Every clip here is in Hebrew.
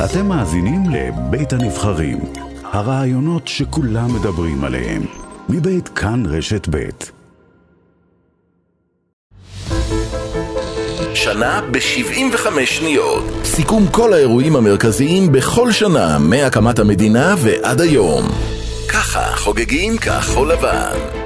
אתם מאזינים לבית הנבחרים, הרעיונות שכולם מדברים עליהם, מבית כאן רשת בית. שנה ב-75 שניות. סיכום כל האירועים המרכזיים בכל שנה מהקמת המדינה ועד היום. ככה חוגגים כחול לבן.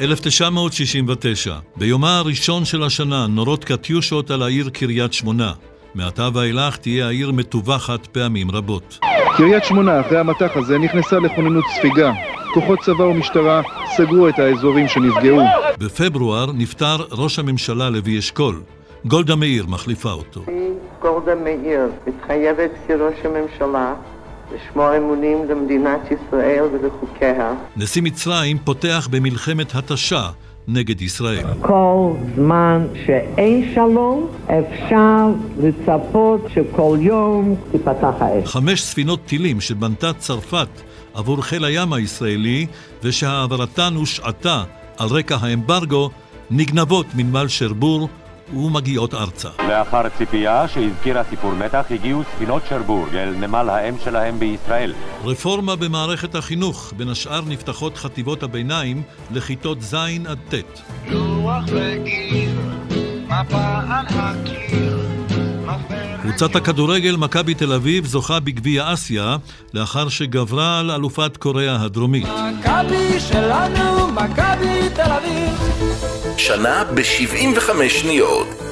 1969, ביומה הראשון של השנה נורות קטיושות על העיר קריית שמונה. מעתה ואילך תהיה העיר מטווחת פעמים רבות. קריית שמונה, אחרי המטח הזה, נכנסה לכוננות ספיגה. כוחות צבא ומשטרה סגרו את האזורים שנפגעו. בפברואר נפטר ראש הממשלה לוי אשכול. גולדה מאיר מחליפה אותו. גולדה מאיר מתחייבת כראש הממשלה לשמור אמונים למדינת ישראל ולחוקיה. נשיא מצרים פותח במלחמת התשה נגד ישראל. כל זמן שאין שלום, אפשר לצפות שכל יום תיפתח האש. חמש ספינות טילים שבנתה צרפת עבור חיל הים הישראלי ושהעברתן הושעתה על רקע האמברגו נגנבות מנמל שרבור ומגיעות ארצה. לאחר ציפייה שהזכירה סיפור מתח, הגיעו ספינות שרבורג אל נמל האם שלהם בישראל. רפורמה במערכת החינוך, בין השאר נפתחות חטיבות הביניים לכיתות ז' עד ט'. לוח וגיר, מפה על הקיר. קבוצת הכדורגל מכבי תל אביב זוכה בגביע אסיה לאחר שגברה על אלופת קוריאה הדרומית. מכבי שלנו, מכבי תל אביב. שנה ב-75 שניות.